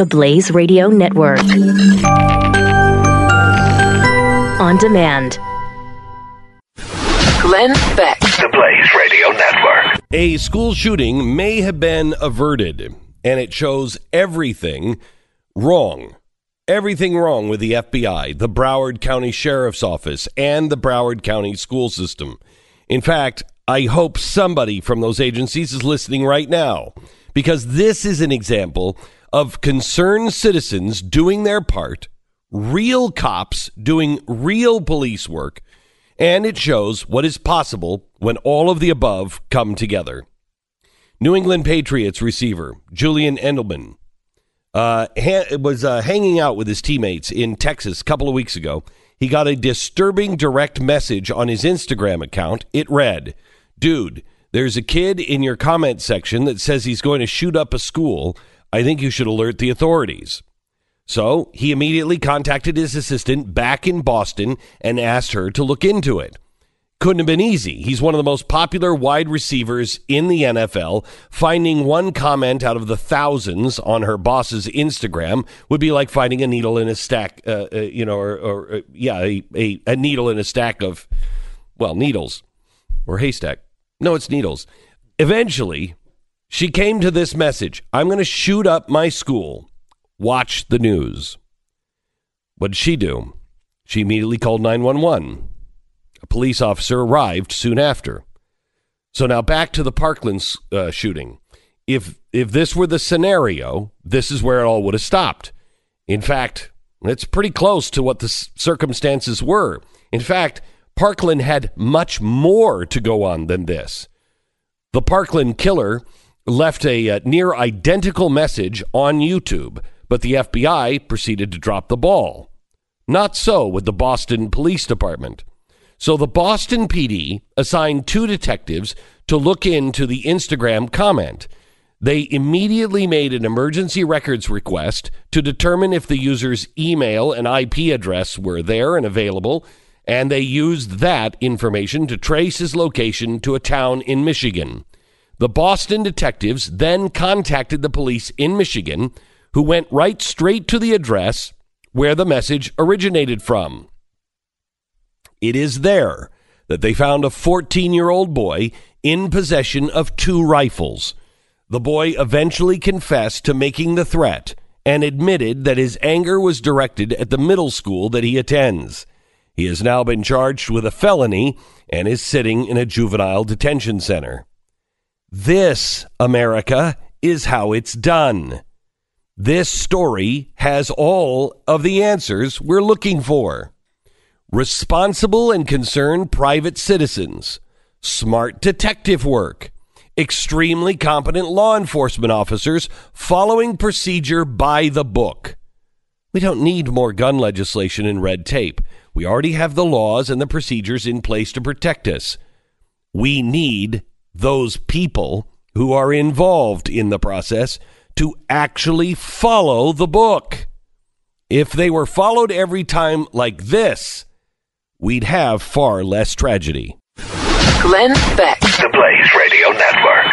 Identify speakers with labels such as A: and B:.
A: The Blaze Radio Network. On demand.
B: Glenn Beck.
C: The Blaze Radio Network.
D: A school shooting may have been averted, and it shows everything wrong. Everything wrong with the FBI, the Broward County Sheriff's Office, and the Broward County school system. In fact, I hope somebody from those agencies is listening right now because this is an example of concerned citizens doing their part, real cops doing real police work, and it shows what is possible when all of the above come together. New England Patriots receiver Julian Edelman uh, ha- was uh, hanging out with his teammates in Texas a couple of weeks ago. He got a disturbing direct message on his Instagram account. It read, Dude, there's a kid in your comment section that says he's going to shoot up a school. I think you should alert the authorities. So he immediately contacted his assistant back in Boston and asked her to look into it. Couldn't have been easy. He's one of the most popular wide receivers in the NFL. Finding one comment out of the thousands on her boss's Instagram would be like finding a needle in a stack, uh, uh, you know, or, or uh, yeah, a, a, a needle in a stack of, well, needles or haystack. No, it's needles. Eventually, she came to this message I'm going to shoot up my school. Watch the news. What did she do? She immediately called 911. A police officer arrived soon after. So now back to the Parkland uh, shooting. If if this were the scenario, this is where it all would have stopped. In fact, it's pretty close to what the circumstances were. In fact, Parkland had much more to go on than this. The Parkland killer left a uh, near identical message on YouTube, but the FBI proceeded to drop the ball. Not so with the Boston Police Department. So the Boston PD assigned two detectives to look into the Instagram comment. They immediately made an emergency records request to determine if the user's email and IP address were there and available, and they used that information to trace his location to a town in Michigan. The Boston detectives then contacted the police in Michigan, who went right straight to the address where the message originated from. It is there that they found a 14 year old boy in possession of two rifles. The boy eventually confessed to making the threat and admitted that his anger was directed at the middle school that he attends. He has now been charged with a felony and is sitting in a juvenile detention center. This, America, is how it's done. This story has all of the answers we're looking for responsible and concerned private citizens, smart detective work, extremely competent law enforcement officers following procedure by the book. We don't need more gun legislation and red tape. We already have the laws and the procedures in place to protect us. We need those people who are involved in the process to actually follow the book. If they were followed every time like this, we'd have far less tragedy.
B: Glenn Beck.
C: The Blaze Radio Network.